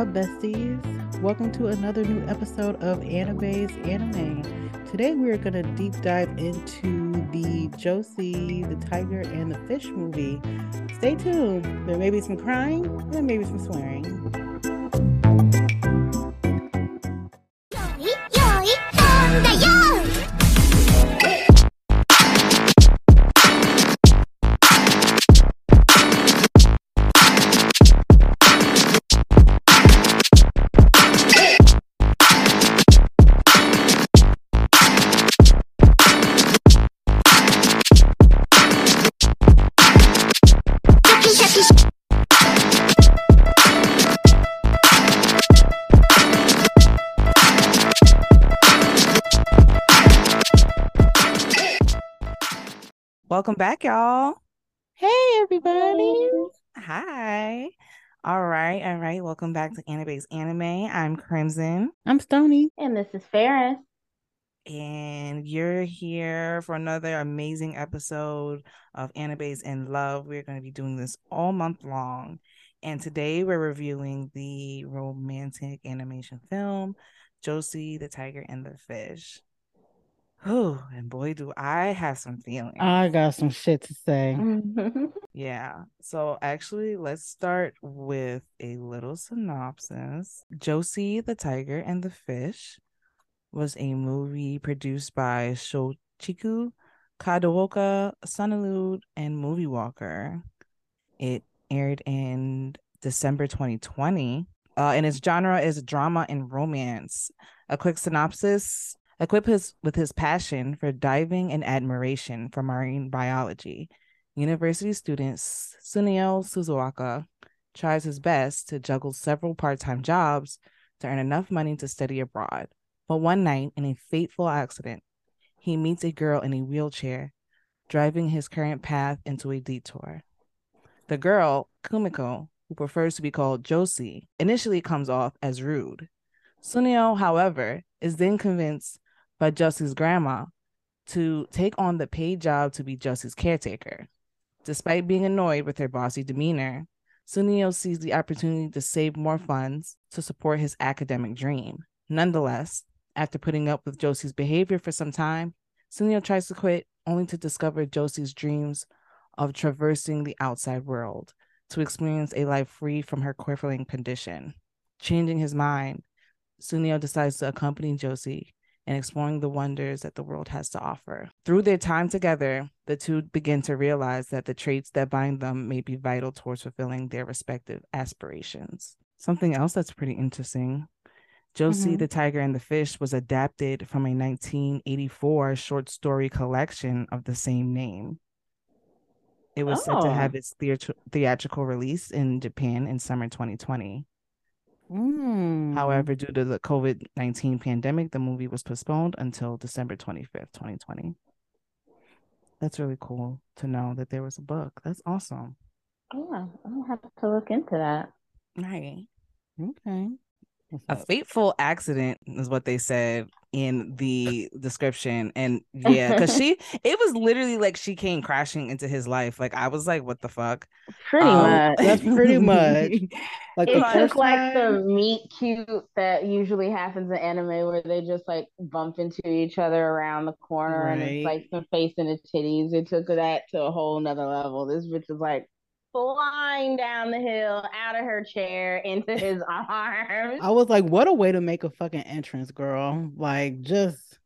up, besties? Welcome to another new episode of Anibaes Anime. Today we are going to deep dive into the Josee, the Tiger, and the Fish movie. Stay tuned. There may be some crying, there may be some swearing. Welcome back, y'all. Hey, everybody. Hi. All right, all right. Welcome back to Anibaes Anime. I'm Crimson, I'm Stoney. And this is Farris. and you're here for another amazing episode of Anibaes in Love. We're going to be doing this all month long. And today we're reviewing the romantic animation film, Josee, the Tiger, and the Fish. Oh, and boy, do I have some feelings. I got some shit to say. Yeah. So actually, let's start with a little synopsis. Josee the Tiger and the Fish was a movie produced by Shochiku Kadoka, Sonalude, and Movie Walker. It aired in December 2020. Uh, and its genre is drama and romance. A quick synopsis equipped his, with his passion for diving and admiration for marine biology. University student Tsuneo Suzukawa tries his best to juggle several part-time jobs to earn enough money to study abroad. But one night, in a fateful accident, he meets a girl in a wheelchair, driving his current path into a detour. The girl, Kumiko, who prefers to be called Josee, initially comes off as rude. Tsuneo, however, is then convinced by Josee's grandma to take on the paid job to be Josee's caretaker. Despite being annoyed with her bossy demeanor, Tsuneo sees the opportunity to save more funds to support his academic dream. Nonetheless, after putting up with Josee's behavior for some time, Tsuneo tries to quit only to discover Josee's dreams of traversing the outside world to experience a life free from her crippling condition. Changing his mind, Tsuneo decides to accompany Josee and exploring the wonders that the world has to offer. Through their time together, the two begin to realize that the traits that bind them may be vital towards fulfilling their respective aspirations. Something else that's pretty interesting Josee Mhm. the Tiger and the Fish was adapted from a 1984 short story collection of the same name. It was set to Oh. have its theatr- theatrical release in Japan in summer 2020. Mm. However, due to the COVID 19 pandemic, the movie was postponed until December 25th, 2020. That's really cool to know that there was a book. That's awesome. Yeah, I'll have to look into that. Right. okay. A fateful accident is what they said in the description. And yeah, because she, it was literally like she came crashing into his life. Like, I was like, what the fuck? Pretty Um, much. That's pretty much. Like It the took like the meet cute that usually happens in anime where they just like bump into each other around the corner and it's like the face and the titties. It took that to a whole nother level. This bitch was like flying down the hill out of her chair into his arms. I was like, what a way to make a fucking entrance, girl. Like just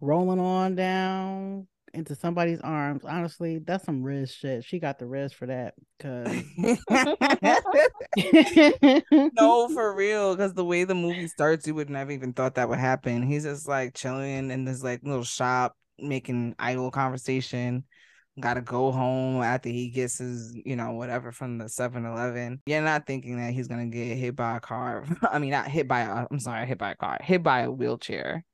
rolling on down into somebody's arms. Honestly, that's some Riz shit. She got the Riz for that. Cause no, for real. Because the way the movie starts, you would never even thought that would happen. He's just like chilling in this like little shop, making idle conversation. Gotta go home after he gets his, you know, whatever from the 7 Eleven. You're not thinking that he's gonna get hit by a car. I mean, not hit by a, I'm sorry, hit by a car, hit by a wheelchair.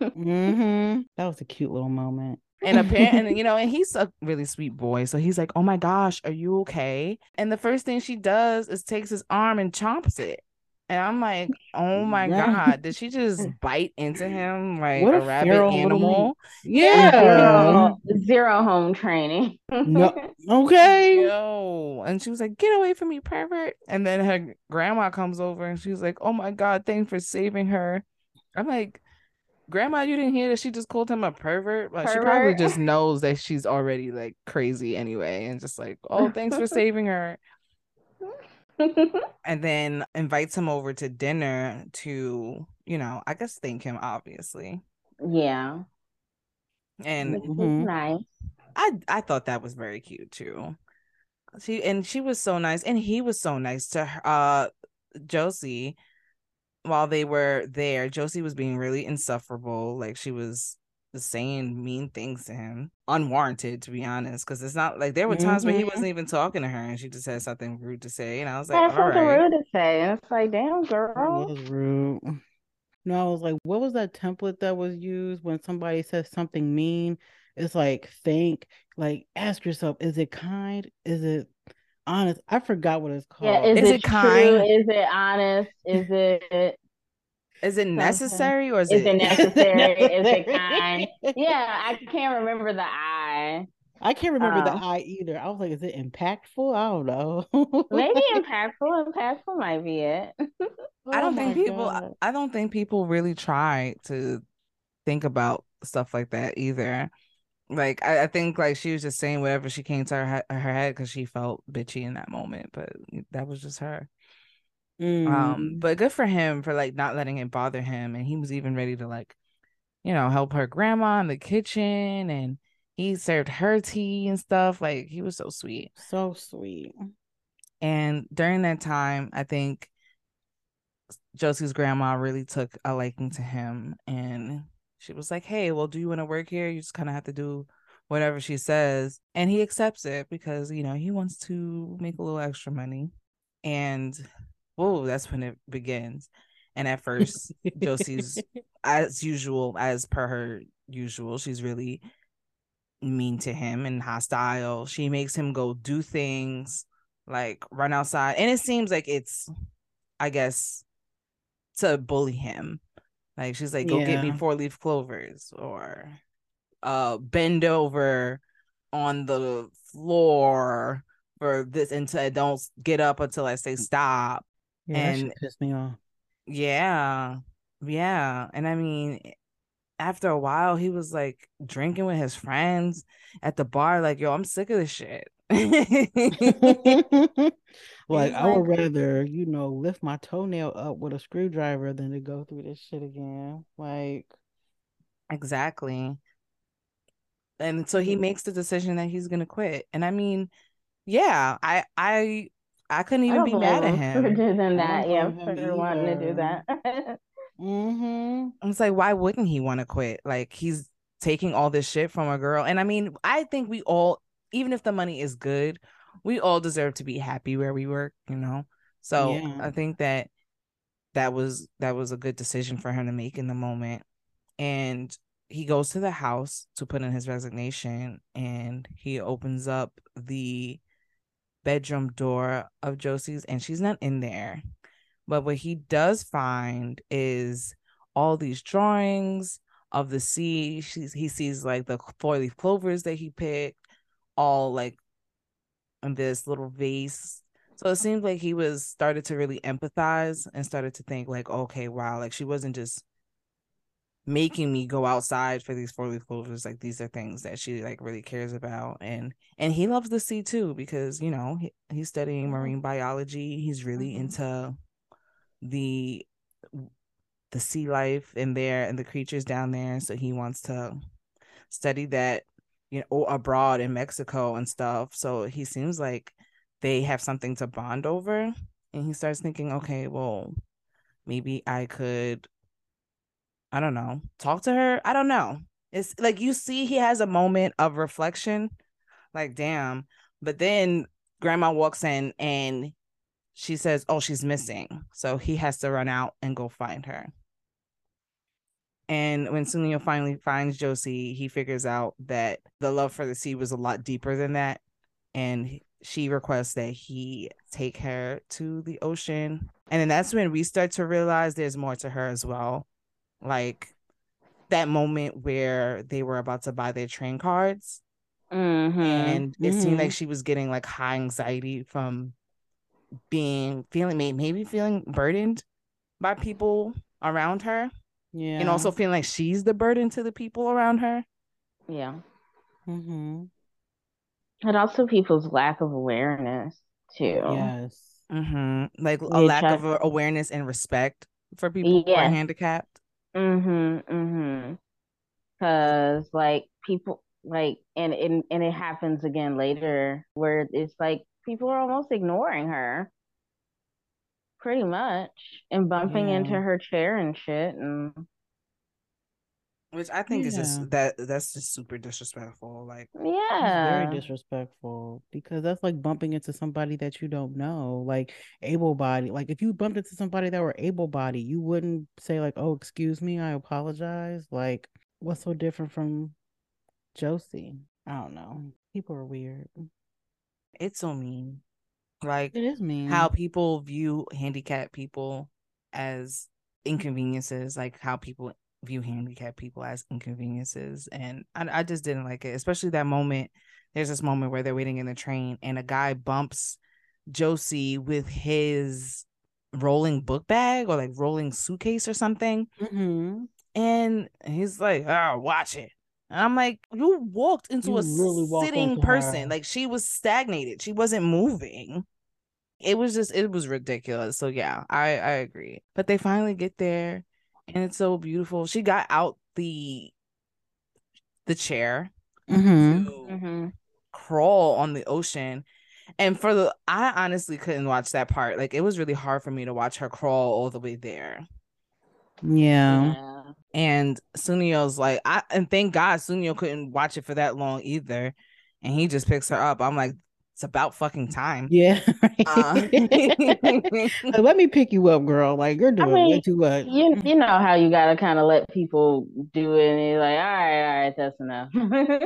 mm-hmm. That was a cute little moment. And apparently, you know, and he's a really sweet boy. So he's like, Oh my gosh, are you okay? And the first thing she does is takes his arm and chomps it. And I'm like, oh my god, did she just bite into him like What a, a rabid feral little animal? Yeah. Zero, zero home training. No. Okay. Yo, and she was like, "Get away from me, pervert!" And then her grandma comes over, and she's like, "Oh my god, thanks for saving her." I'm like, "Grandma, you didn't hear that she just called him a pervert? Like she probably just knows that she's already like crazy anyway, and just like, oh, thanks for saving her." And then invites him over to dinner to, you know, I guess thank him, obviously. yeah, And Mhm. nice. I I thought that was very cute too. She and she was so nice, and he was so nice to her, uh Josee while they were there. Josee was being really insufferable, like she was saying mean things to him, unwarranted to be honest. Because it's not like there were times where he mm-hmm. wasn't even talking to her, and she just had something rude to say, and I was like, had all something right, rude to say. And it's like, damn, That girl. was rude. No, I was like, what was that template that was used when somebody says something mean? It's like think, like ask yourself, is it kind? Is it honest? I forgot what it's Yeah, called. is, Is it, it true? kind? Is it honest? Is it is it necessary or is, is it it? necessary? Is it kind? Yeah, I can't remember the I. I can't remember the Oh. I either. I was like, is it impactful? I don't know. Maybe impactful. Impactful might be it. I Oh don't my think people. I- God. I don't think people really try to think about stuff like that either. Like I, I think like she was just saying whatever she came to her her head because she felt bitchy in that moment, but that was just her. Um, Mm. but good for him for like not letting it bother him, and he was even ready to like, you know, help her grandma in the kitchen, and he served her tea and stuff. Like he was so sweet. so sweet. And during that time, I think Josee's grandma really took a liking to him and she was like, Hey, well, do you want to work here? You just kind of have to do whatever she says. And he accepts it because, you know, he wants to make a little extra money. And whoa, that's when it begins. And at first, Josee's as usual, as per her usual, she's really mean to him and hostile. She makes him go do things like run outside. And it seems like it's, I guess, to bully him. Like she's like, go get me four leaf clovers or uh bend over on the floor for this until I don't get up until I say stop. Yeah, And- pissed me off. Yeah. Yeah. And I mean, eh, after a while, he was like drinking with his friends at the bar, like, yo, I'm sick of this shit. like I would rather, you know, lift my toenail up with a screwdriver than to go through this shit again. Like, exactly. And so he makes the decision that he's gonna quit. And I mean, yeah, I I I couldn't even don't be blame mad at him for him. doing that. Yeah, blame him for wanting to do that. mm-hmm. It's like, why wouldn't he want to quit? Like he's taking all this shit from a girl. And I mean, I think we all, even if the money is good, we all deserve to be happy where we work, you know? So Yeah. I think that that was that was a good decision for him to make in the moment. And he goes to the house to put in his resignation and he opens up the bedroom door of Josee's and she's not in there. But what he does find is all these drawings of the sea. She's, he sees like the four leaf clovers that he picked, all like in this little vase. So it seems like he was started to really empathize and started to think like, okay, wow, like she wasn't just making me go outside for these four leaf clovers. Like these are things that she like really cares about, and and he loves the sea too because you know he, he's studying Mhm. marine biology. He's really Mhm. into the the sea life in there and the creatures down there. So he wants to study that, you know, abroad in Mexico and stuff. So he seems like they have something to bond over. And he starts thinking, okay, well, maybe I could, I don't know, talk to her. I don't know. It's like you see, he has a moment of reflection, like, damn. But then grandma walks in and she says, oh, she's missing. So he has to run out and go find her. And when Tsuneo finally finds Josee, he figures out that the love for the sea was a lot deeper than that. And she requests that he take her to the ocean And then that's when we start to realize there's more to her as well. Like that moment where they were about to buy their train cards. Mm-hmm. And it seemed Mhm. like she was getting like high anxiety from being feeling may- maybe feeling burdened by people around her Yeah. and also feeling like she's the burden to the people around her. yeah. Mm-hmm. And also people's lack of awareness too. Yes. hmm Like a Yeah, lack Chuck- of awareness and respect for people who are handicapped. Mm-hmm. Mm-hmm. Cause like people like and, and and it happens again later where it's like people are almost ignoring her. Pretty much. And bumping Yeah. into her chair and shit and Which I think is just that that's just super disrespectful. Like yeah. very disrespectful because that's like bumping into somebody that you don't know, like able body. Like if you bumped into somebody that were able body, you wouldn't say like, "Oh, excuse me, I apologize." Like, what's so different from Josee? I don't know. People are weird. it's so mean. Like It is mean. how people view handicapped people as inconveniences, like how people view handicapped people as inconveniences. And I, I just didn't like it, especially that moment. There's this moment where they're waiting in the train and a guy bumps Josee with his rolling book bag or like rolling suitcase or something. hmm And he's like, oh, watch it. And I'm like, you walked into You a really sitting into person. her. Like she was stagnated. She wasn't moving. It was just, it was ridiculous. So yeah, I I agree. But they finally get there, and it's so beautiful. She got out the the chair hmm to Mm-hmm. crawl on the ocean. And for the, I honestly couldn't watch that part. Like it was really hard for me to watch her crawl all the way there. Yeah. Yeah. And Tsuneo's like, I and thank God Tsuneo couldn't watch it for that long either. And he just picks her up. I'm like, it's about fucking time. Yeah. Uh, let me pick you up, girl. Like you're doing way mean, too much. You you know how you gotta kind of let people do it, and you're like, all right, all right, that's enough.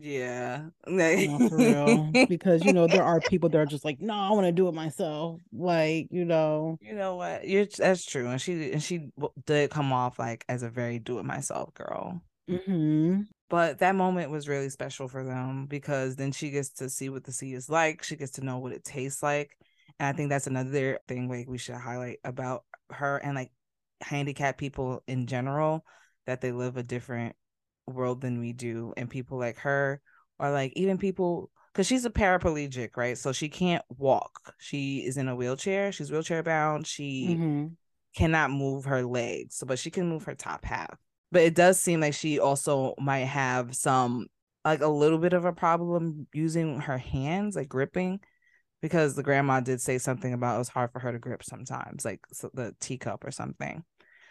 yeah. No, for real. Because you know there are people that are just like, no, I want to do it myself. Like you know, you know what? You're that's true. And she and she did come off like as a very do it myself girl. hmm But that moment was really special for them because then she gets to see what the sea is like. She gets to know what it tastes like. And I think that's another thing like we should highlight about her and like handicapped people in general that they live a different world than we do. And people like her or like even people because she's a paraplegic, right? So she can't walk. She is in a wheelchair. She's wheelchair bound. She hmm cannot move her legs, so but she can move her top half. But it does seem like she also might have some like a little bit of a problem using her hands, like gripping, because the grandma did say something about it was hard for her to grip sometimes, like the teacup or something.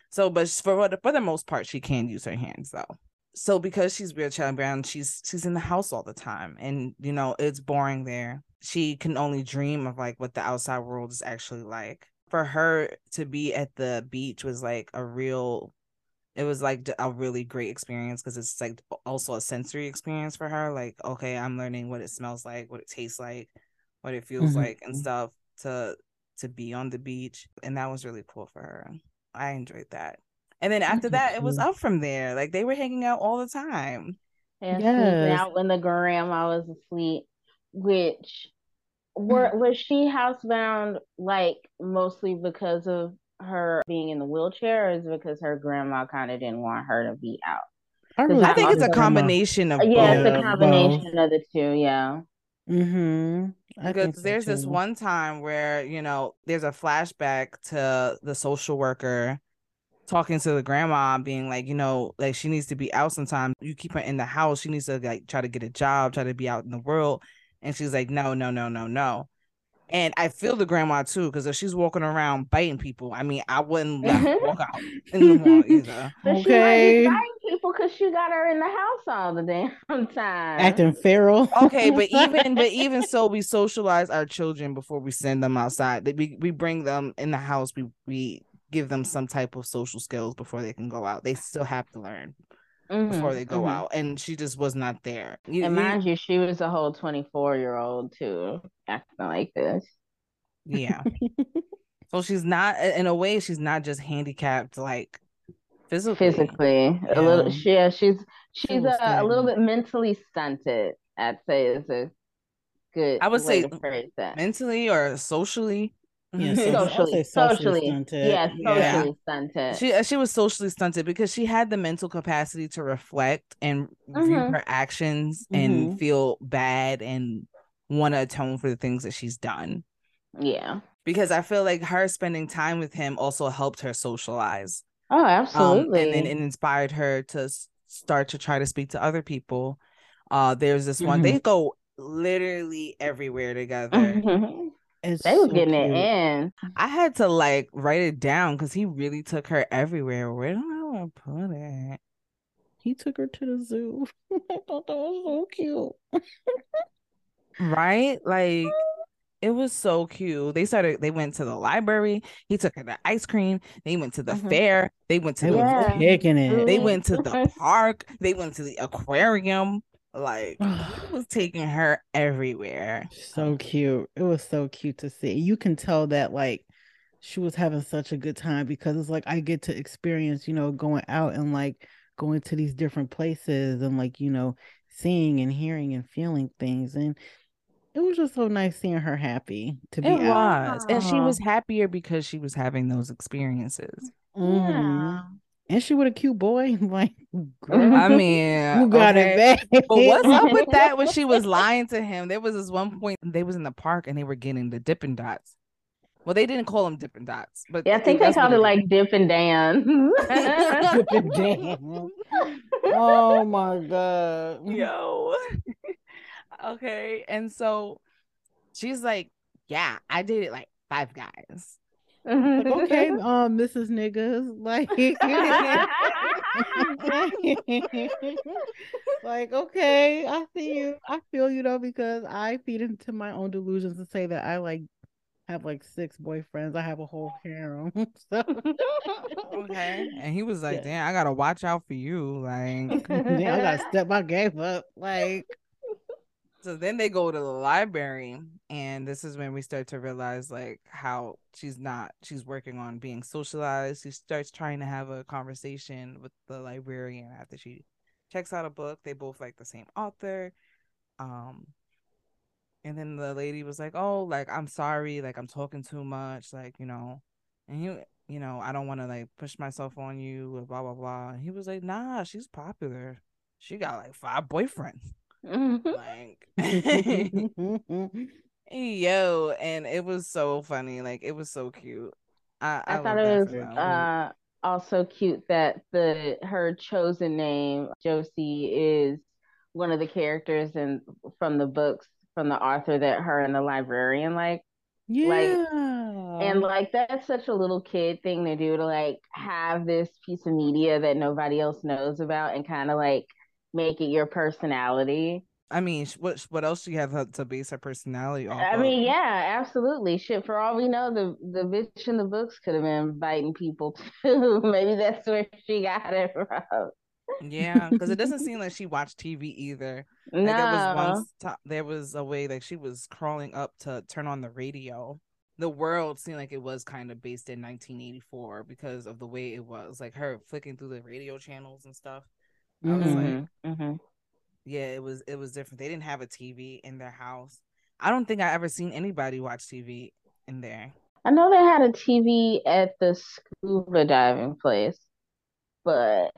So, but for for the most part, she can use her hands though. So because she's wheelchair bound, she's she's in the house all the time, and you know it's boring there. She can only dream of like what the outside world is actually like. For her to be at the beach was like a real it was like a really great experience because it's like also a sensory experience for her like okay i'm learning what it smells like what it tastes like what it feels Mhm. like and stuff to to be on the beach and that was really cool for her. I enjoyed that. And then after that it was up from there like they were hanging out all the time. Yeah, sleeping Yes. out when the grandma was asleep, which were was she housebound like mostly because of her being in the wheelchair, or is it because her grandma kind of didn't want her to be out? I, really i think it's a combination of yeah, it's a Yeah, combination of the two. Yeah. Mm-hmm. Because think so, there's this one time where you know there's a flashback to the social worker talking to the grandma being like you know like she needs to be out sometime you keep her in the house she needs to like try to get a job try to be out in the world and she's like no no no no no and i feel the grandma too because if she's walking around biting people i mean i wouldn't let her walk out in the mall either But she might Okay. be fighting people because she got her in the house all the damn time. Acting feral. okay but even but even so we socialize our children before we send them outside That we, we bring them in the house we we give them some type of social skills before they can go out they still have to learn before Mhm, they go mhm. out and she just was not there You- And mind you, she was a whole 24 year old too, acting like this. yeah So she's not in a way she's not just handicapped like physically. physically a little yeah she's she's a, a little bit mentally stunted i'd say is a good I would say to phrase that mentally or socially. Yeah, so- socially, socially socially, stunted. yeah, Yeah. socially stunted. She uh, she was socially stunted because she had the mental capacity to reflect and view Mhm. her actions Mhm. and feel bad and want to atone for the things that she's done. yeah. Because I feel like her spending time with him also helped her socialize. Oh, Um, absolutely. and then it inspired her to start to try to speak to other people. Uh, there's this one Mhm. they go literally everywhere together. It's they was so getting cute. it in. I had to like write it down because he really took her everywhere. Where do I want to put it? He took her to the zoo. I thought that was so cute. Right? Like it was so cute. They started, they went to the library. He took her to ice cream. They went to the Mhm. fair. They went to They the was Yeah. kicking it. they went to the park. They went to the aquarium. Like he was taking her everywhere. so cute. It was so cute to see. You can tell that like she was having such a good time because it's like I get to experience, you know, going out and like going to these different places and like, you know, seeing and hearing and feeling things. And it was just so nice seeing her happy to be It out. was. And she was happier because she was having those experiences. Mhm. Yeah. And she with a cute boy. Like, girl, I mean, you got okay. it back. But what's up with that when she was lying to him? There was this one point they was in the park and they were getting the Dippin' Dots. Well, they didn't call them Dippin' Dots, but Yeah, I think they that's what called it is. like Dip and Dan. Dip and Dan. Oh my god. yo. okay, and so she's like, "Yeah, I dated like five guys." Like, okay, um, Mrs. Niggas, like, like, okay, I see you, I feel you though, because I feed into my own delusions and say that I like have like six boyfriends. I have a whole harem. So Okay, and he was like, Yeah. "Damn, I gotta watch out for you." Like, yeah, I gotta step my game up. Like, so then they go to the library, and this is when we start to realize like how she's not. She's working on being socialized. She starts trying to have a conversation with the librarian after she checks out a book. They both like the same author. Um, and then the lady was like, "Oh, like I'm sorry, like I'm talking too much, like you know." And he, you know, I don't want to like push myself on you, blah blah blah. And he was like, "Nah, she's popular. She got like five boyfriends." Like yo and it was so funny like it was so cute. I i, I thought it was uh, also cute that the her chosen name Josee is one of the characters in from the books from the author that her and the librarian like. Yeah, and like that's such a little kid thing to do to like have this piece of media that nobody else knows about and kind of like make it your personality. i mean what what else do you have to- to base her personality off I of? mean, yeah, absolutely. Shit, for all we know, the the bitch in the books could have been biting people too. Maybe that's where she got it from. yeah because it doesn't seem like she watched tv either like there was No. once there was a way like she was crawling up to turn on the radio the world seemed like it was kind of based in 1984 because of the way it was like her flicking through the radio channels and stuff I was like, Mhm, mhm. yeah it was it was different they didn't have a tv in their house i don't think i ever seen anybody watch tv in there I know they had a TV at the scuba diving place, but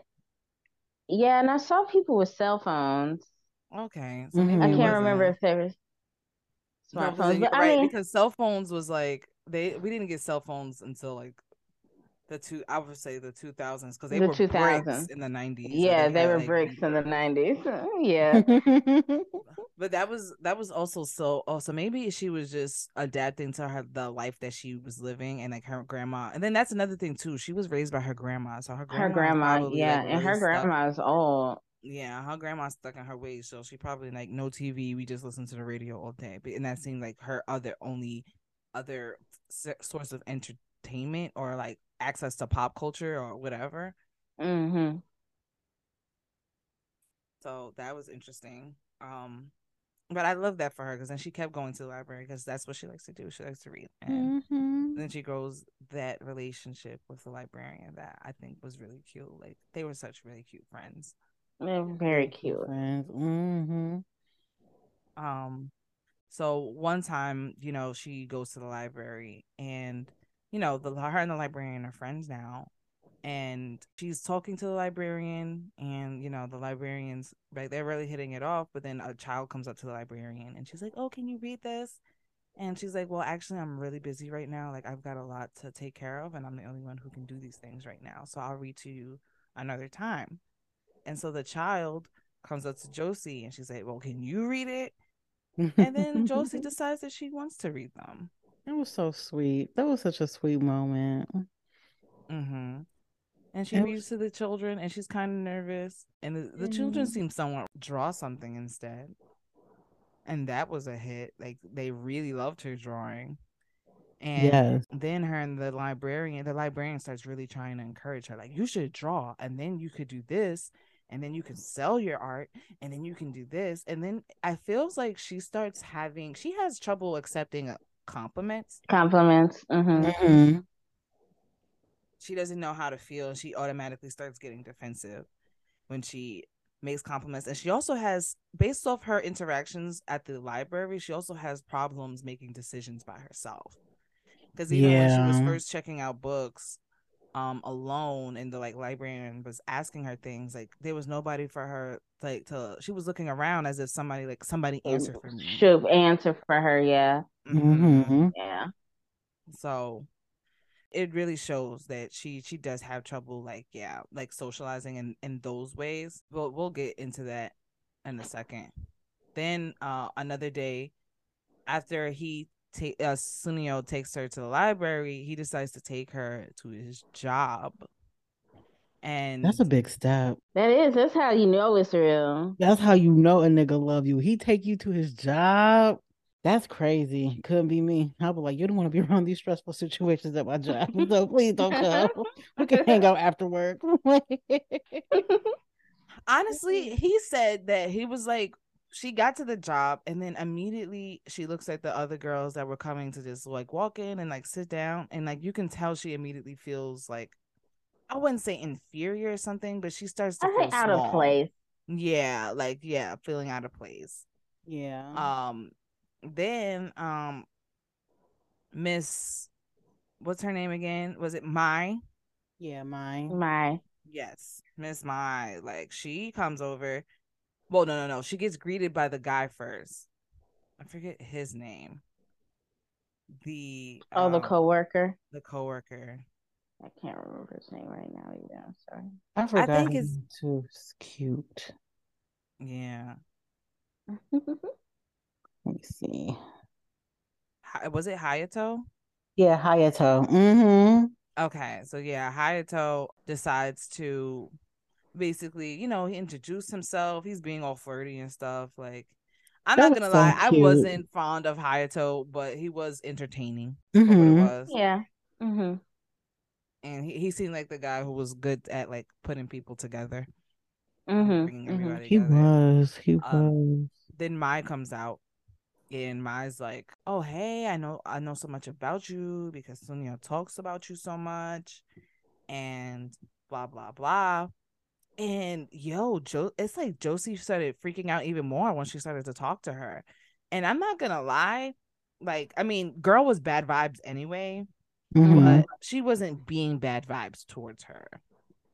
yeah, and I saw people with cell phones. okay so Mhm. I can't wasn't. remember if they were No, but smartphones, you're I right mean, because cell phones was like they we didn't get cell phones until like the two I would say the 2000s because they The were 2000s. bricks in the 90s yeah, they had, were like, bricks in the 90s. Yeah. but that was that was also so also maybe she was just adapting to her the life that she was living and like her grandma and then that's another thing too she was raised by her grandma so her grandma Her grandma, yeah, like, and her really stuck- grandma's old. yeah her grandma's stuck in her ways so she probably like no tv we just listen to the radio all day but and that seemed like her other only other s- source of entertainment or like access to pop culture or whatever hmm so that was interesting um but I love that for her because then she kept going to the library because that's what she likes to do. She likes to read. And Mhm. then she grows that relationship with the librarian that I think was really cute. Like they were such really cute friends. They're very cute. Friends. Mm-hmm. Um, so one time, you know, she goes to the library and, you know, the her and the librarian are friends now. And she's talking to the librarian, and you know, the librarians like they're really hitting it off. But then a child comes up to the librarian and she's like, Oh, can you read this? And she's like, Well, actually, I'm really busy right now. Like, I've got a lot to take care of, and I'm the only one who can do these things right now. So I'll read to you another time. And so the child comes up to Josee and she's like, Well, can you read it? And then Josee decides that she wants to read them. It was so sweet. That was such a sweet moment. Mm-hmm. And she It reads to the children and she's kind of nervous. And the, the children Mhm. seem somewhat draw something instead. And that was a hit. Like they really loved her drawing. And Yes. then her and the librarian, the librarian starts really trying to encourage her, like, you should draw, and then you could do this, and then you can sell your art, and then you can do this. And then I feels like she starts having she has trouble accepting compliments. Compliments. hmm Mhm. She doesn't know how to feel. She automatically starts getting defensive when she makes compliments. And she also has, based off her interactions at the library, she also has problems making decisions by herself. Because even when she was first checking out books um alone and the like librarian was asking her things like there was nobody for her like to she was looking around as if somebody like somebody answer for me Should answer for her. Yeah. Mhm. Mhm. Yeah. so it really shows that she she does have trouble like yeah like socializing in in those ways but we'll get into that in a second then uh another day after he take uh tsuneo takes her to the library he decides to take her to his job and That's a big step. That is. That's how you know it's real. That's how you know a nigga love you. He take you to his job. That's crazy. Couldn't be me. I'll be like, you don't want to be around these stressful situations at my job. So please don't come. We can hang out after work. honestly he said that he was like she got to the job and then immediately she looks at the other girls that were coming to just like walk in and like sit down and like you can tell she immediately feels like I wouldn't say inferior or something, but she starts to I feel think out of place. Yeah, like yeah, feeling out of place. yeah. Um, then um, Miss, what's her name again? Was it my? yeah, my. My. Yes, Miss My. Like she comes over. Well, no, no, no. She gets greeted by the guy first. I forget his name. The Oh, the um, coworker. the coworker. I can't remember his name right now either. I'm sorry. I forgot think his it's- too. It's cute. Yeah. Let me see. Hi- Was it Hayato? Yeah, Hayato. Mm-hmm. Okay, so yeah, Hayato decides to basically, you know, he introduced himself. He's being all flirty and stuff. Like, I'm That not gonna so lie, I wasn't fond of Hayato, but he was entertaining for what it Mm-hmm. was. yeah. hmm And he, he seemed like the guy who was good at like putting people together, hmm bringing hmm everybody He together. was. He was. Um, Then Mai comes out, and Mai's like, "Oh, hey, I know, I know so much about you because Tsuneo talks about you so much, and blah blah blah." And yo, Joe, it's like Josee started freaking out even more when she started to talk to her. And I'm not gonna lie, like, I mean, girl was bad vibes anyway, Mhm. but she wasn't being bad vibes towards her.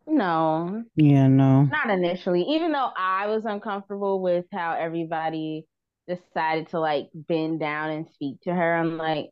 No, Yeah, no. not initially. Even though I was uncomfortable with how everybody decided to like bend down and speak to her, I'm like,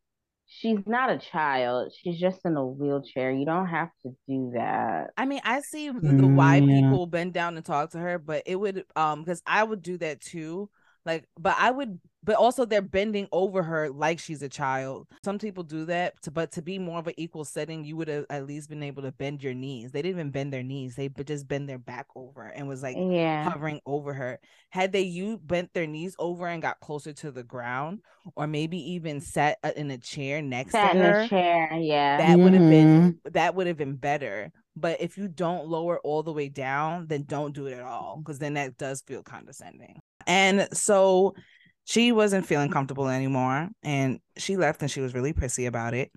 she's not a child. She's just in a wheelchair. You don't have to do that. I mean, I see the, the why Mm, yeah. people bend down and talk to her, but it would um because I would do that too. Like, but I would, but also they're bending over her like she's a child. Some people do that, to, but to be more of an equal setting, you would have at least been able to bend your knees. They didn't even bend their knees; they just bend their back over and was like Yeah. hovering over her. Had they you bent their knees over and got closer to the ground, or maybe even sat uh, in a chair next Sat to in her, a chair. Yeah. that would have been Mm-hmm. that would have been better. But if you don't lower all the way down, then don't do it at all because then that does feel condescending. And so she wasn't feeling comfortable anymore and she left and she was really pissy about it.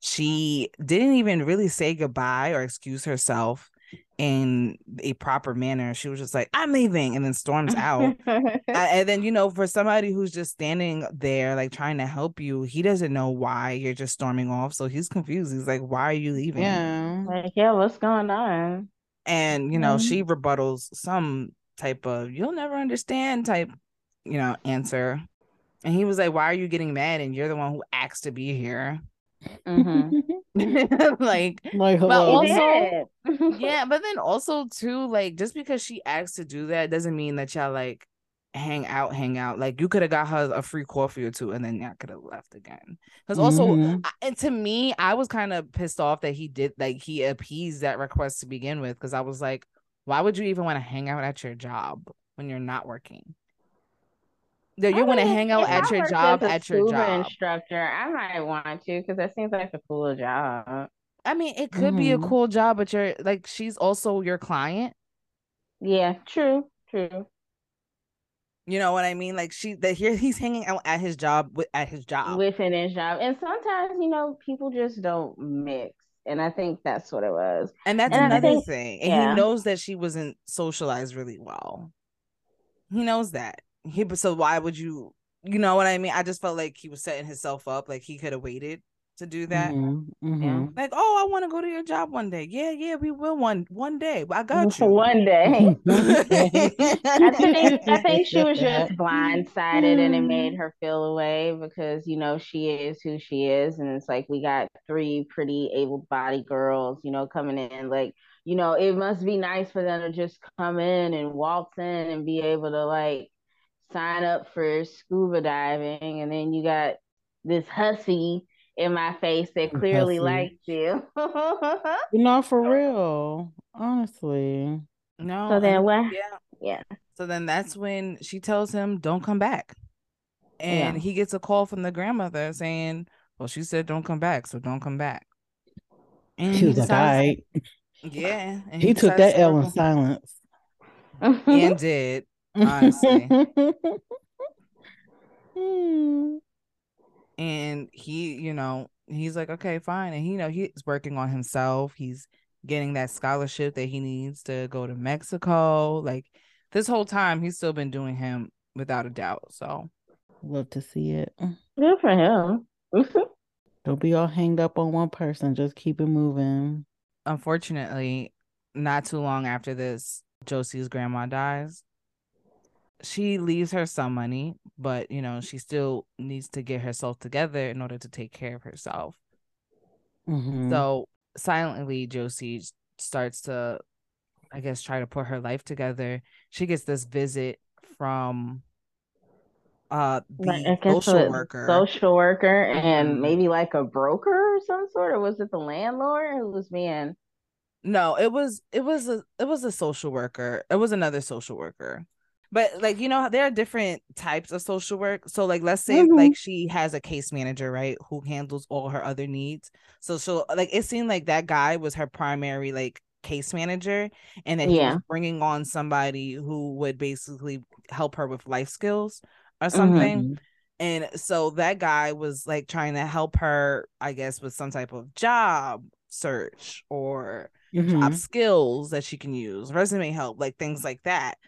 She didn't even really say goodbye or excuse herself in a proper manner. She was just like, I'm leaving, and then storms out. and then, you know, for somebody who's just standing there, like trying to help you, he doesn't know why you're just storming off. So he's confused. He's like, Why are you leaving? Yeah. like, yeah, what's going on? And, you know, Mhm. she rebuttals some type of, you'll never understand type, you know, answer. And he was like, Why are you getting mad? And you're the one who asked to be here. hmm like, like, But also- yeah, but then also too, like just because she asked to do that doesn't mean that y'all like hang out, hang out. Like you could have got her a free coffee or two, and then y'all could have left again. Because also, Mhm. I- and to me, I was kind of pissed off that he did like he appeased that request to begin with. Because I was like, why would you even want to hang out at your job when you're not working? No, you want to hang out at your job a at your job. instructor, I might want to because that seems like a cool job. I mean, it could be a Mhm. cool job, but you're like she's also your client. Yeah, true, true. You know what I mean? Like she that here he's hanging out at his job with at his job. Within his job, and sometimes you know people just don't mix, and I think that's what it was. and that's and another think- thing. And yeah. he knows that she wasn't socialized really well. He knows that. He so why would you you know what I mean? I just felt like he was setting himself up, like he could have waited to do that. Mhm, mhm. Like, oh, I want to go to your job one day. Yeah, yeah, we will one one day. I got you. One day. I I think I think she was just blindsided and it made her feel away because you know she is who she is and it's like we got three pretty able-bodied girls you know coming in like you know it must be nice for them to just come in and waltz in and be able to like sign up for scuba diving and then you got this hussy in my face that clearly Hussy. likes you No, for real. Honestly. No. So then and- what- Yeah. yeah. So then that's when she tells him, "Don't come back," and Yeah. he gets a call from the grandmother saying, "Well, she said don't come back, so don't come back." And He was like, all decides- right. Yeah, and He took that L in silence. And did honestly. Hmm. and he you know he's like okay fine and he you know he's working on himself he's getting that scholarship that he needs to go to mexico like this whole time he's still been doing him without a doubt so Love to see it. Good for him. Don't be all hanged up on one person. Just keep it moving. unfortunately not too long after this josee's grandma dies she leaves her some money but you know she still needs to get herself together in order to take care of herself Mhm. So silently, Josee starts to, I guess, try to put her life together. She gets this visit from uh the Like, I guess social worker. social worker, and Mhm. maybe like a broker or some sort, or was it the landlord who was being? No, it was it was a it was a social worker. It was another social worker. But like you know, there are different types of social work. So like let's say Mhm. like she has a case manager, right, who handles all her other needs. So so like it seemed like that guy was her primary like case manager and that he Yeah. bringing on somebody who would basically help her with life skills or Mm-hmm. something. Mhm. And so that guy was like trying to help her, I guess, with some type of job search or job Mhm. skills that she can use, resume help, like things like that.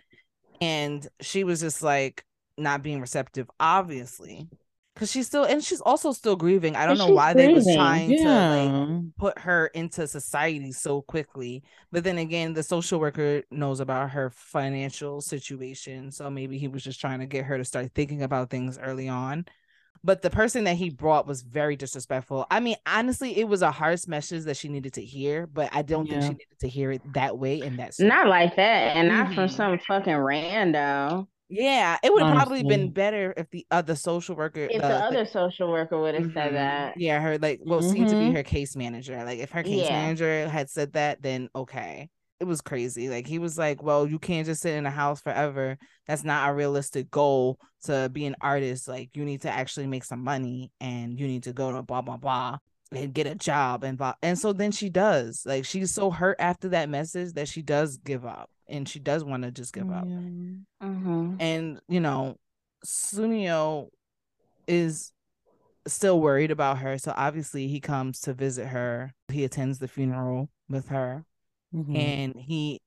And she was just like not being receptive, obviously. Cause she's still and she's also still grieving. I don't know why they was grieving. trying to like put her into society so quickly. But then again, the social worker knows about her financial situation. So maybe he was just trying to get her to start thinking about things early on. But the person that he brought was very disrespectful. I mean, honestly, it was a harsh message that she needed to hear, but I don't think she needed to hear it that way and that's Not like that, and not from Mhm. some fucking rando. yeah, it would have probably been better if the other social worker If the other social worker would have said Mhm. that, Yeah, her like what seemed to be Mhm. her case manager. Like if her case Yeah. manager had said that, then okay. It was crazy. Like he was like, Well, you can't just sit in a house forever. That's not a realistic goal to be an artist. Like you need to actually make some money and you need to go to blah blah blah and get a job and blah. And so then she does. Like she's so hurt after that message that she does give up and she does want to just give up Yeah. Mhm. and you know Tsuneo is still worried about her. So obviously he comes to visit her. He attends the funeral with her. Mm-hmm. And he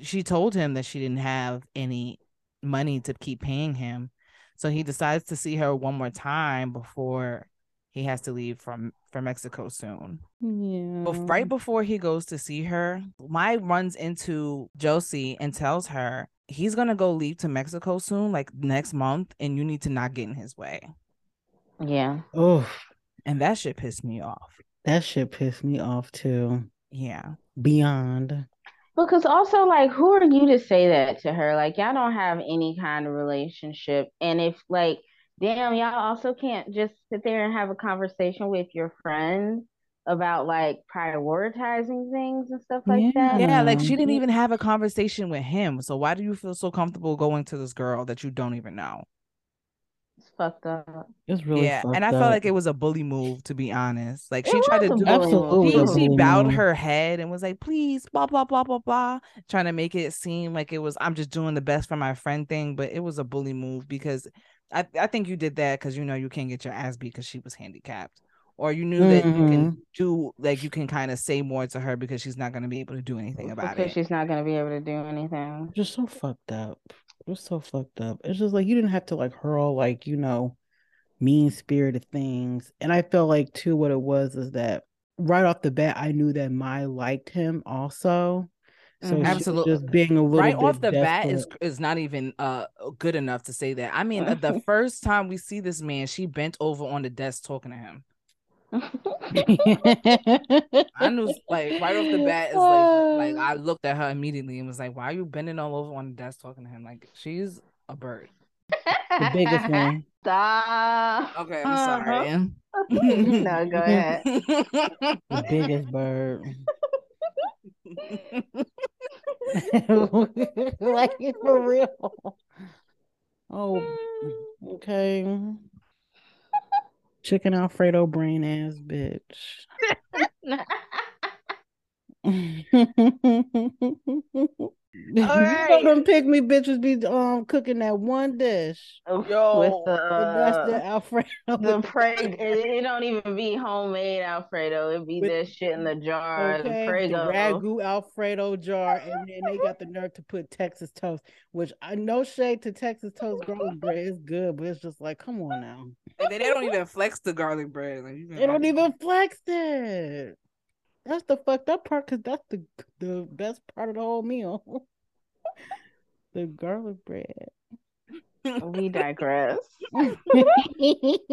she told him that she didn't have any money to keep paying him. So he decides to see her one more time before he has to leave from for Mexico soon. Yeah. But right before he goes to see her, Mai runs into Josee and tells her he's gonna go leave to Mexico soon, like next month, and you need to not get in his way. Yeah. Oh. And that shit pissed me off. That shit pissed me off too. Yeah. Beyond. Because also, like, who are you to say that to her? Like, y'all don't have any kind of relationship. And if, like, damn, y'all also can't just sit there and have a conversation with your friends about like prioritizing things and stuff like yeah. that. Yeah, like she didn't mm-hmm. even have a conversation with him. So why do you feel so comfortable going to this girl that you don't even know? It's fucked up. It's really yeah, and I up. felt like it was a bully move to be honest. Like It she tried to do Absolutely she, she bowed move. her head and was like, please, blah, blah, blah, blah, blah, trying to make it seem like it was, I'm just doing the best for my friend thing. But it was a bully move because I, I think you did that because you know you can't get your ass beat because she was handicapped. Or you knew that you can mm-hmm. do, like, you can kind of say more to her because she's not going to be able to do anything about because it. she's not gonna be able to do anything. just so fucked up. Just so fucked up. It's just like you didn't have to like hurl like, you know, mean spirited things. And I felt like too what it was is that right off the bat I knew that Mai liked him also. So Mhm. Absolutely. just being a little right bit off the bat is is not even uh good enough to say that. I mean, the first time we see this man, she bent over on the desk talking to him. I knew like right off the bat is like like I looked at her immediately and was like, "Why are you bending all over on the desk talking to him? Like she's a bird." the biggest one. Stop. Okay, I'm Uh-huh. sorry. no, go ahead. The biggest bird. like for real. Oh, okay. Chicken Alfredo brain ass bitch. You know right. them pick me bitches be um cooking that one dish. with Yo, the And that's uh, the Alfredo. the Prego. It, it don't even be homemade Alfredo. It be With- that shit in the jar. Okay, The the ragu Alfredo jar, and then they got the nerve to put Texas toast, which I no shade to Texas toast garlic bread. It's good, but it's just like, come on now. and they don't even flex the garlic bread. Like, you They don't even flex it. That's the fucked up part because that's the the best part of the whole meal. the garlic bread. We digress.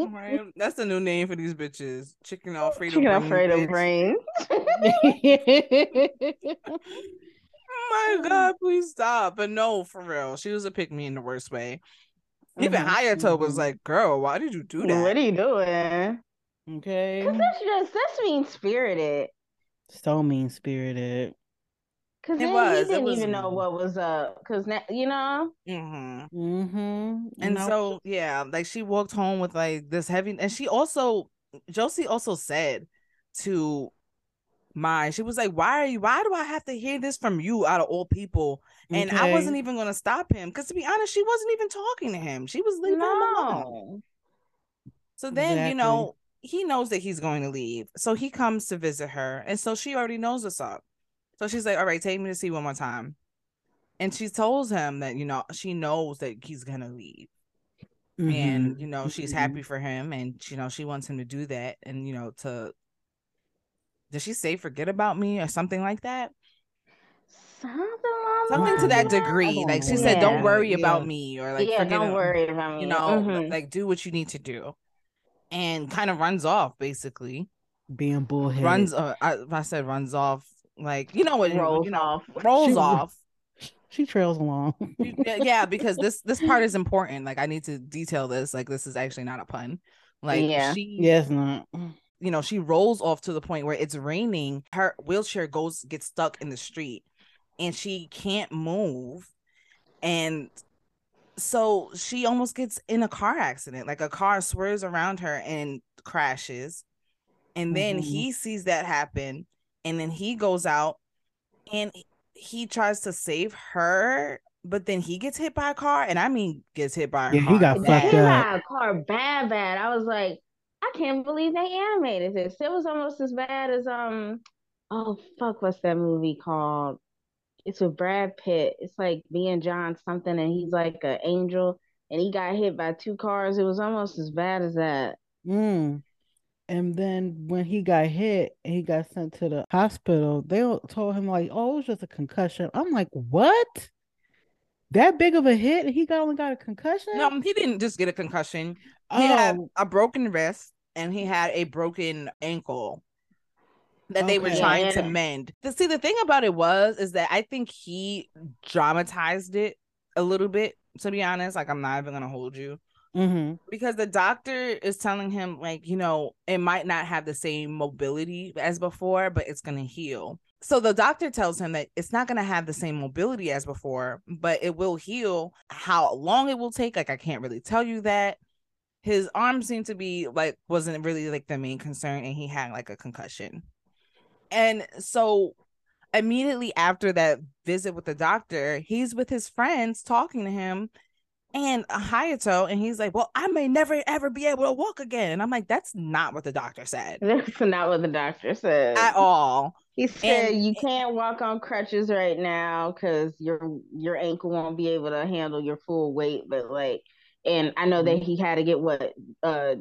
Right? That's the new name for these bitches. Chicken Alfredo. Chicken brain, Alfredo bitch. brains. Oh my god, please stop. But no, for real. She was a pick me in the worst way. Even Mhm, Hayato was mhm. like, girl, why did you do that? What are you doing? okay. Cause that's just that's mean spirited. So mean spirited. Cause It then was, he didn't was even know what was up. Cause now you know. hmm Mm-hmm. And so yeah, like she walked home with like this heavy and she also Josee also said to Mai, she was like, Why are you why do I have to hear this from you out of all people? And I wasn't even gonna stop him because to be honest, she wasn't even talking to him. She was leaving him alone. No. So then, you know, he knows that he's going to leave. So he comes to visit her. And so she already knows what's up. So she's like, All right, take me to see one more time. And she tells him that, you know, she knows that he's gonna leave. And, Mhm, you know, she's mhm. happy for him and you know, she wants him to do that and you know, to did she say forget about me or something like that? Something, along Something to that degree. Like she Yeah. said, Don't Yeah. worry about me or like yeah, forget don't ab- worry about me. you know, Mhm. like do what you need to do. And kind of runs off basically. being bullheaded. runs uh, I, I said runs off like you know what rolls you know off. rolls She- off She trails along. Yeah, yeah because this this part is important like i need to detail this like this is actually not a pun like Yeah. she yeah, it's not. you know she rolls off to the point where it's raining her wheelchair goes gets stuck in the street and she can't move and so she almost gets in a car accident like a car swerves around her and crashes and then Mhm. he sees that happen and then he goes out and he tries to save her but then he gets hit by a car, and I mean gets hit by a Yeah, he got bad. fucked Hit up. by a car bad, bad. I was like, I can't believe they animated this. It was almost as bad as um, oh fuck, what's that movie called? It's with Brad Pitt. It's like being John something, and he's like an angel, and he got hit by two cars. It was almost as bad as that. Mm. And then when he got hit and he got sent to the hospital, they all told him like, "Oh, it was just a concussion." I'm like, "What? That big of a hit? He got only got a concussion?" No, he didn't just get a concussion. He oh, had a broken wrist and he had a broken ankle that they were trying to mend. The, see, the thing about it was is that I think he dramatized it a little bit. To be honest, like I'm not even gonna hold you hmm because the doctor is telling him like you know it might not have the same mobility as before, but it's gonna heal. So the doctor tells him that it's not gonna have the same mobility as before, but it will heal. How long it will take, like I can't really tell you that his arm seemed to be like wasn't really like the main concern and he had like a concussion and so immediately after that visit with the doctor he's with his friends talking to him and Hayato and he's like well I may never ever be able to walk again. And I'm like that's not what the doctor said. That's not what the doctor said. At all. He said And- you can't walk on crutches right now because your your ankle won't be able to handle your full weight. But like, and I know that he had to get what uh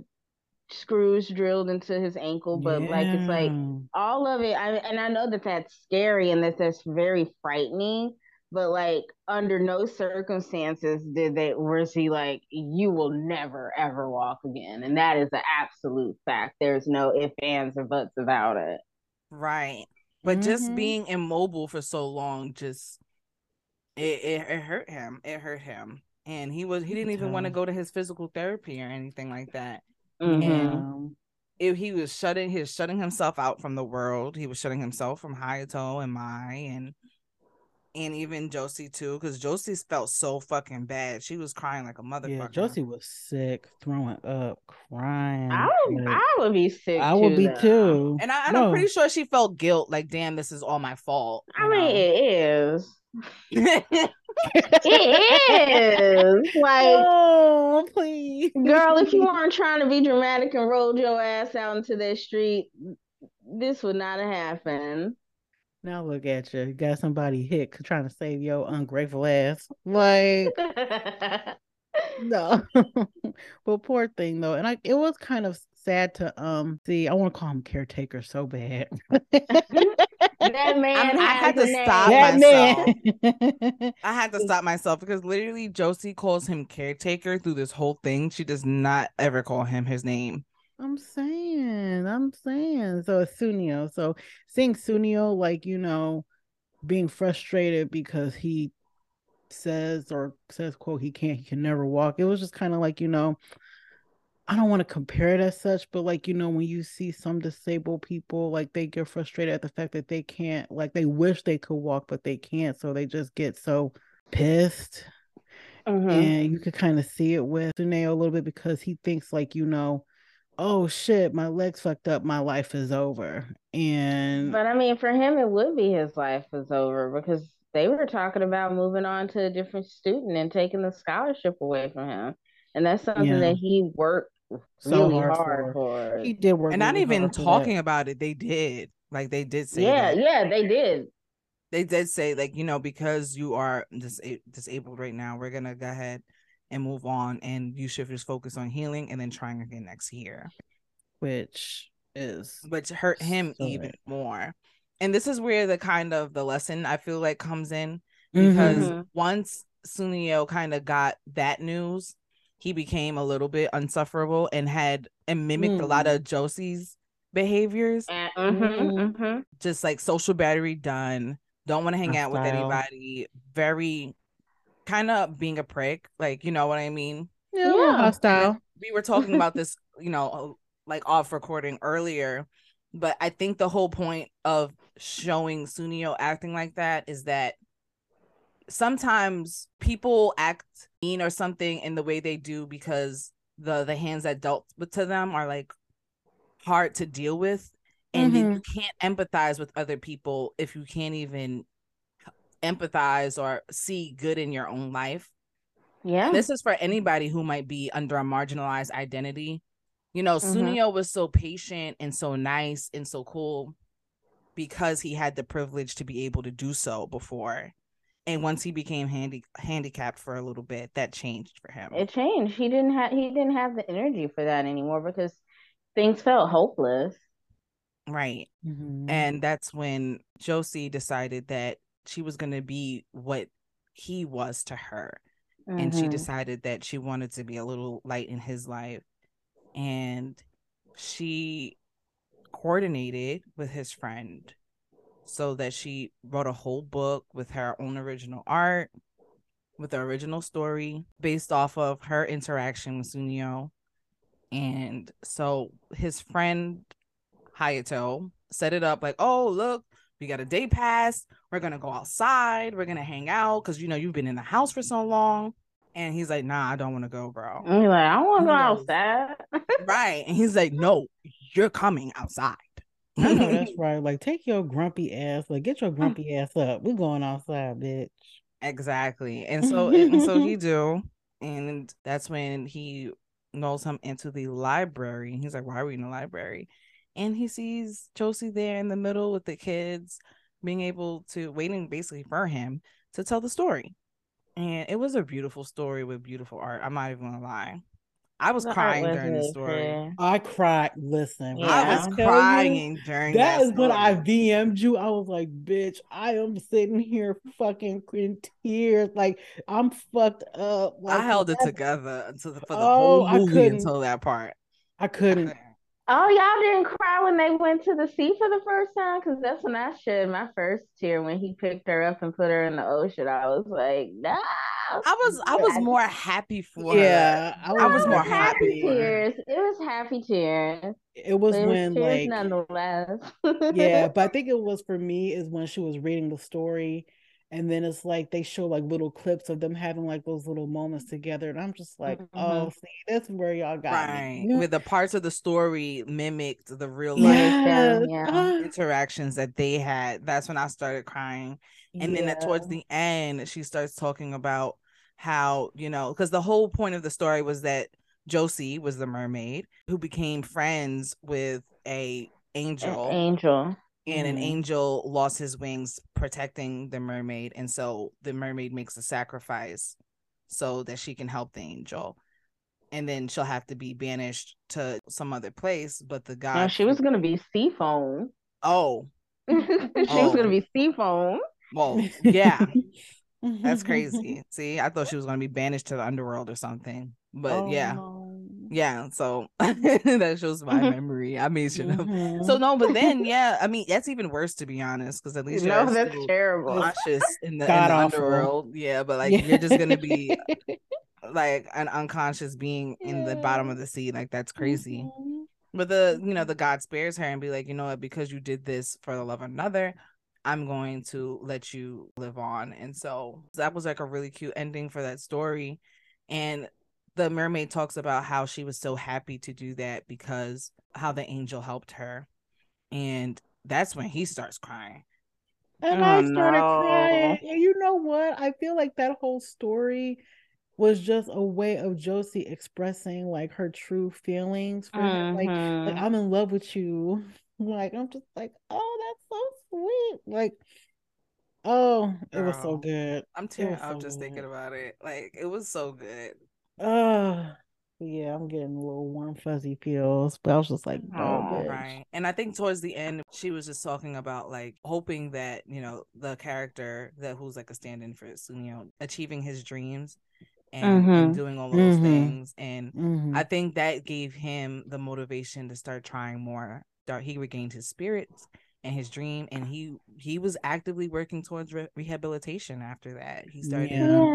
screws drilled into his ankle, but like it's like all of it. I and I know that that's scary and that that's very frightening. But like, under no circumstances did they was he like, you will never ever walk again, and that is an absolute fact. There's no ifs, ands, or buts about it. right but just Mhm. being immobile for so long just it, it, it hurt him it hurt him and he was he didn't even want to go to his physical therapy or anything like that Mhm. Yeah. if he was shutting he was shutting himself out from the world he was shutting himself from Hayato and Mai and and even Josee too because Josee felt so fucking bad she was crying like a motherfucker Yeah, Josee was sick, throwing up, crying. I would, like, I would be sick. I would too, be though. too. and, I, and No. I'm pretty sure she felt guilt like damn this is all my fault I you mean, it is. It is like, oh, please. girl, if you weren't trying to be dramatic and rolled your ass out into that street, this would not have happened. Now look at you. You got somebody hit trying to save your ungrateful ass. Like, no. but poor thing though. And I it was kind of sad to um see. I want to call him caretaker so bad. that man I mean, I had to stop that myself. man. I had to stop myself because literally Josee calls him caretaker through this whole thing. She does not ever call him his name. I'm saying, I'm saying. So it's Tsuneo. So seeing Tsuneo, like, you know, being frustrated because he says or says, quote, he can't, he can never walk. It was just kind of like, you know, I don't want to compare it as such, but like, you know, when you see some disabled people, like they get frustrated at the fact that they can't, like they wish they could walk, but they can't. So they just get so pissed Mhm. and you could kind of see it with Tsuneo a little bit because he thinks like you know oh shit my legs fucked up my life is over and But I mean, for him, it would be his life is over because they were talking about moving on to a different student and taking the scholarship away from him. And that's something Yeah. that he worked so really hard, hard, for for. he did work and not even hard talking about it, they did. Like they did say yeah, that. yeah, they did. They did say like, you know, because you are dis- disabled right now, we're gonna go ahead and move on and you should just focus on healing and then trying again next year. which is Which hurt him So even right. more. And this is where the kind of the lesson I feel like comes in because Mhm. once Tsuneo kind of got that news, he became a little bit unsufferable and had and mimicked a lot Mm. of Josee's behaviors, And, mhm, Mhm. mhm. just like social battery done, don't want to hang out with anybody, very kind of being a prick, like you know what I mean. yeah, Yeah. hostile We were talking about this, you know, like off recording earlier, but I think the whole point of showing Tsuneo acting like that is that sometimes people act mean or something in the way they do because the the hands that dealt with to them are like hard to deal with and then you mm-hmm. can't empathize with other people if you can't even empathize or see good in your own life. Yeah. This is for anybody who might be under a marginalized identity. You know, Mhm. Tsuneo was so patient and so nice and so cool because he had the privilege to be able to do so before. And once he became handy handicapped for a little bit, that changed for him. it changed. He didn't have he didn't have the energy for that anymore because things felt hopeless. right. Mhm. And that's when Josee decided that she was going to be what he was to her. And she Mhm. decided that she wanted to be a little light in his life. And she coordinated with his friend so that she wrote a whole book with her own original art, with the original story based off of her interaction with Tsuneo. And so his friend Hayato set it up like, oh, look, we got a day pass. We're going to go outside. We're going to hang out because, you know, you've been in the house for so long. And he's like, nah, I don't want to go, bro. And you're like, I want to go Who outside. right. And he's like, no, you're coming outside. I know that's right. Like, take your grumpy ass. Like, get your grumpy ass up. We're going outside, bitch. Exactly. And so and so he do. And that's when he knows him into the library. He's like, Why are we in the library? And he sees Josee there in the middle with the kids being able to waiting basically for him to tell the story. And it was a beautiful story with beautiful art. I'm not even gonna lie. I was The crying during the story. fair. I cried. Listen, Yeah. I was tell you, crying during that. That is when I story. VM'd you. I was like, bitch, I am sitting here fucking in tears. Like, I'm fucked up. Like, I held it together until the, for the Oh, whole I movie couldn't. until that part. I couldn't. Oh, y'all didn't cry when they went to the sea for the first time? Because that's when I shed my first tear when he picked her up and put her in the ocean. I was like, no. I was I was more happy for her. Yeah, I was, I was more happy happy tears. It was happy tears. It was But it was when tears like nonetheless. yeah, but I think it was for me is when she was reading the story, and then it's like they show like little clips of them having like those little moments together, and I'm just like, oh, see, that's where y'all got Right. me. With the parts of the story mimicked the real Yeah. life Yes. yeah. ah, interactions that they had. That's when I started crying. And then towards the end, she starts talking about how, you know, because the whole point of the story was that Josee was the mermaid who became friends with a An angel. Angel. and an Mhm. angel lost his wings protecting the mermaid and so the mermaid makes a sacrifice so that she can help the angel and then she'll have to be banished to some other place but the god No, she was gonna be Seafoam. oh she was Oh. gonna be Seafoam. well yeah that's crazy see i thought she was going to be banished to the underworld or something but Oh, yeah no. Yeah so that shows my memory i made sure to- Mhm. so no but then yeah i mean that's even worse to be honest because at least No, you're that's still- terrible. conscious in the, in the awful. underworld. Yeah, but like you're just gonna be like an unconscious being in the bottom of the sea. Like that's crazy. Mhm. But the you know the God spares her and be like, you know what, because you did this for the love of another, I'm going to let you live on. And so that was like a really cute ending for that story. And the mermaid talks about how she was so happy to do that because how the angel helped her. And that's when he starts crying. And Oh, I started no. crying. And you know what? I feel like that whole story was just a way of Josee expressing like her true feelings for him. Like, like Mhm. I'm in love with you. Like I'm just like, oh, that's so sweet. Like, oh, it was so good. I'm tearing was up so just thinking about it. Like it was so good. Oh, yeah, I'm getting a little warm fuzzy feels, but I was just like, oh, bitch. Right. And I think towards the end, she was just talking about like hoping that, you know, the character that who's like a stand in for Tsuneo achieving his dreams and, and Mhm. doing all those Mhm. things. And Mhm. I think that gave him the motivation to start trying more. He regained his spirits and his dream and he he was actively working towards re- rehabilitation after that. He started Yeah.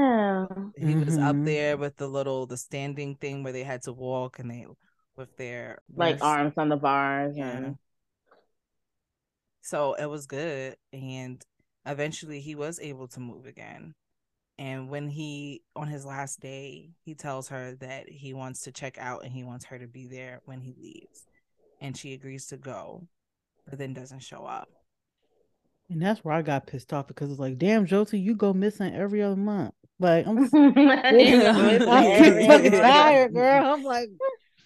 Yeah. he was up Mhm. there with the little the standing thing where they had to walk and they with their Like wrists. arms on the bars Yeah. and So it was good. And eventually he was able to move again. And when he, on his last day, he tells her that he wants to check out and he wants her to be there when he leaves. And she agrees to go, but then doesn't show up. And that's where I got pissed off because it's like, damn, Josee, you go missing every other month. Like I'm, I'm fucking tired, girl. I'm like,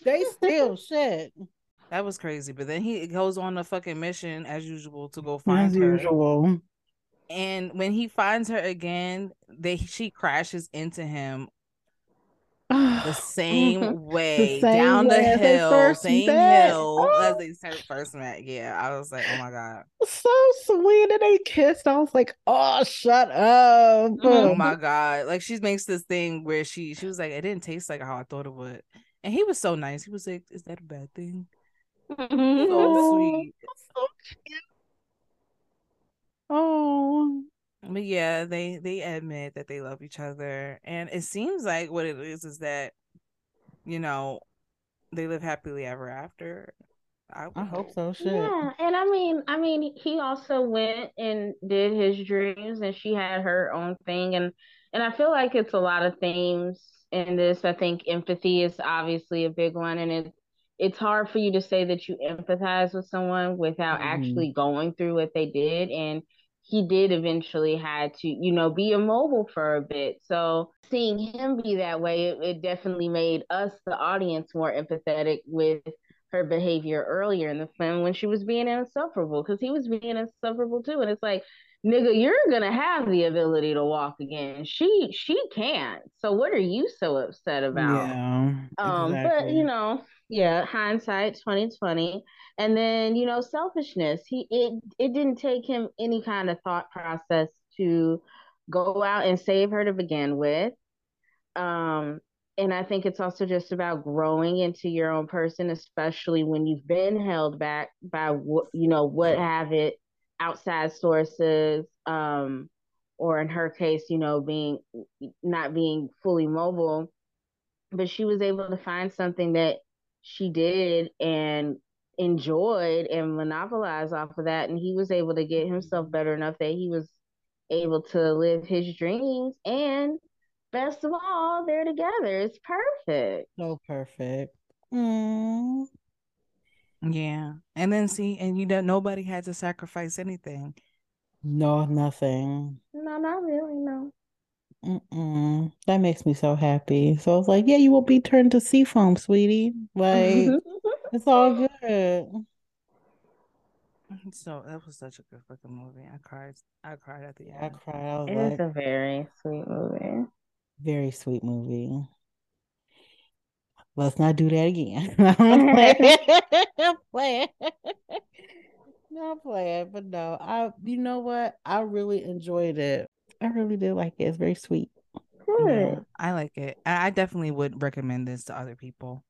they still shit. That was crazy. But then he goes on a fucking mission as usual to go find As her. usual. And when he finds her again, they she crashes into him the same way same down the way as they hill, same met. hill Oh. as they oh. said first met. Yeah, I was like, oh my god, so sweet. And they kissed. I was like, oh, shut up. oh my god. Like she makes this thing where she she was like, it didn't taste like how I thought it would, and he was so nice. He was like, is that a bad thing? Mm-hmm. So Oh, sweet. so cute. Oh, But yeah, they they admit that they love each other, and it seems like what it is is that, you know, they live happily ever after. I, I hope so. Shit. Yeah, and I mean, I mean, he also went and did his dreams, and she had her own thing, and and I feel like it's a lot of themes in this. I think empathy is obviously a big one, and it's it's hard for you to say that you empathize with someone without Mhm. actually going through what they did, and he did eventually had to, you know, be immobile for a bit. So seeing him be that way, it, it definitely made us, the audience, more empathetic with her behavior earlier in the film when she was being insufferable because he was being insufferable too. And it's like, nigga, you're gonna have the ability to walk again. She she can't. So what are you so upset about? Yeah. Um, but you know, yeah, hindsight 2020. And then, you know, selfishness. He it it didn't take him any kind of thought process to go out and save her to begin with. Um, and I think it's also just about growing into your own person, especially when you've been held back by what you know, what have it, outside sources, um, or in her case, you know, being not being fully mobile. But she was able to find something that she did and enjoyed and monopolized off of that. And he was able to get himself better enough that he was able to live his dreams. And best of all, they're together. It's perfect. So perfect. Mm. Yeah, and then see, and you know, nobody had to sacrifice anything. No, nothing. No, not really, no. Mm-mm. That makes me so happy. So I was like, yeah, you will be turned to seafoam, sweetie. Like, it's all good. So that was such a good fucking movie. I cried. I cried at the I end. cried. I was It like, is a very sweet movie. very sweet movie. Let's not do that again. I'm playing. I'm playing. No, I'm playing, but no, I you know what? I really enjoyed it. I really did like it. It's very sweet. Yeah, I like it. I I definitely would recommend this to other people.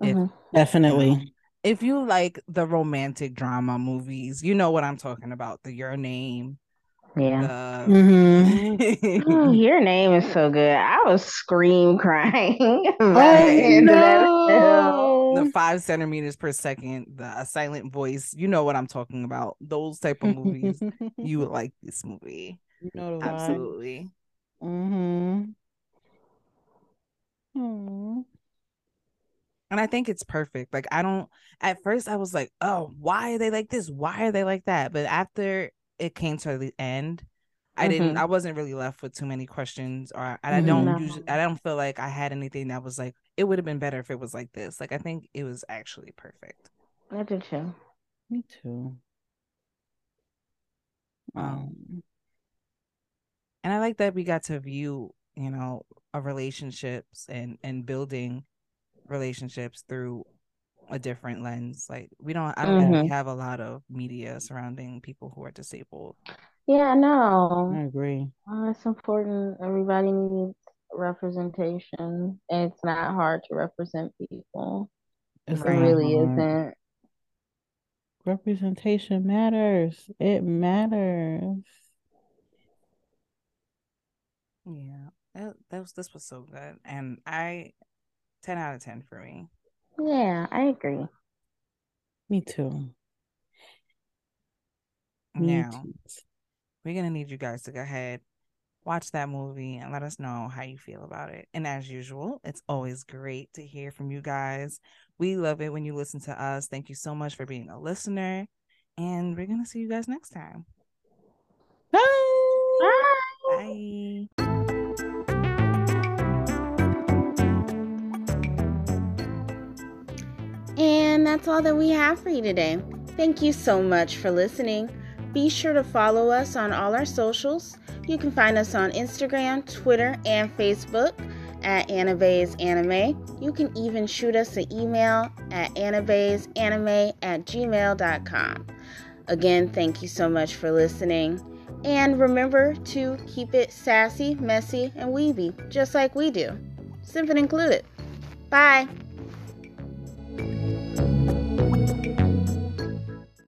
If Mhm. Definitely. if you like the romantic drama movies, you know what I'm talking about. The Your Name. Yeah. The Mm-hmm. Oh, your name is so good. I was scream crying. Oh the end of that film. no. the five centimeters per second, the a silent voice. You know what I'm talking about. Those type of movies. you would like this movie. You know the vibe. Absolutely. Mm-hmm. Aw. And I think it's perfect. Like I don't at first I was like, oh, why are they like this? Why are they like that? But after it came to the end, I didn't Mhm. I wasn't really left with too many questions or and I Mhm. don't No. usually I don't feel like I had anything that was like it would have been better if it was like this. Like I think it was actually perfect. I did too. Me too. Um, and I like that we got to view, you know, a relationships and and building relationships through a different lens. Like we don't I don't think we Mhm. have a lot of media surrounding people who are disabled. Yeah, no I agree. Uh, it's important. Everybody needs representation. And it's not hard to represent people. It's It really hard. isn't. Representation matters. It matters. Yeah. That, that was this was so good. And I 10 out of 10 for me. Yeah, I agree. Me too. Me Now too. we're gonna need you guys to go ahead, watch that movie, and let us know how you feel about it. And as usual, it's always great to hear from you guys. We love it when you listen to us. Thank you so much for being a listener. And we're gonna see you guys next time. Bye. And that's all that we have for you today. Thank you so much for listening. Be sure to follow us on all our socials. You can find us on Instagram, Twitter, and Facebook at Anibaes Anime. You can even shoot us an email at anibaesanime at gmail.com. Again, thank you so much for listening. And remember to keep it sassy, messy, and weeby, just like we do. Simpin included. Bye.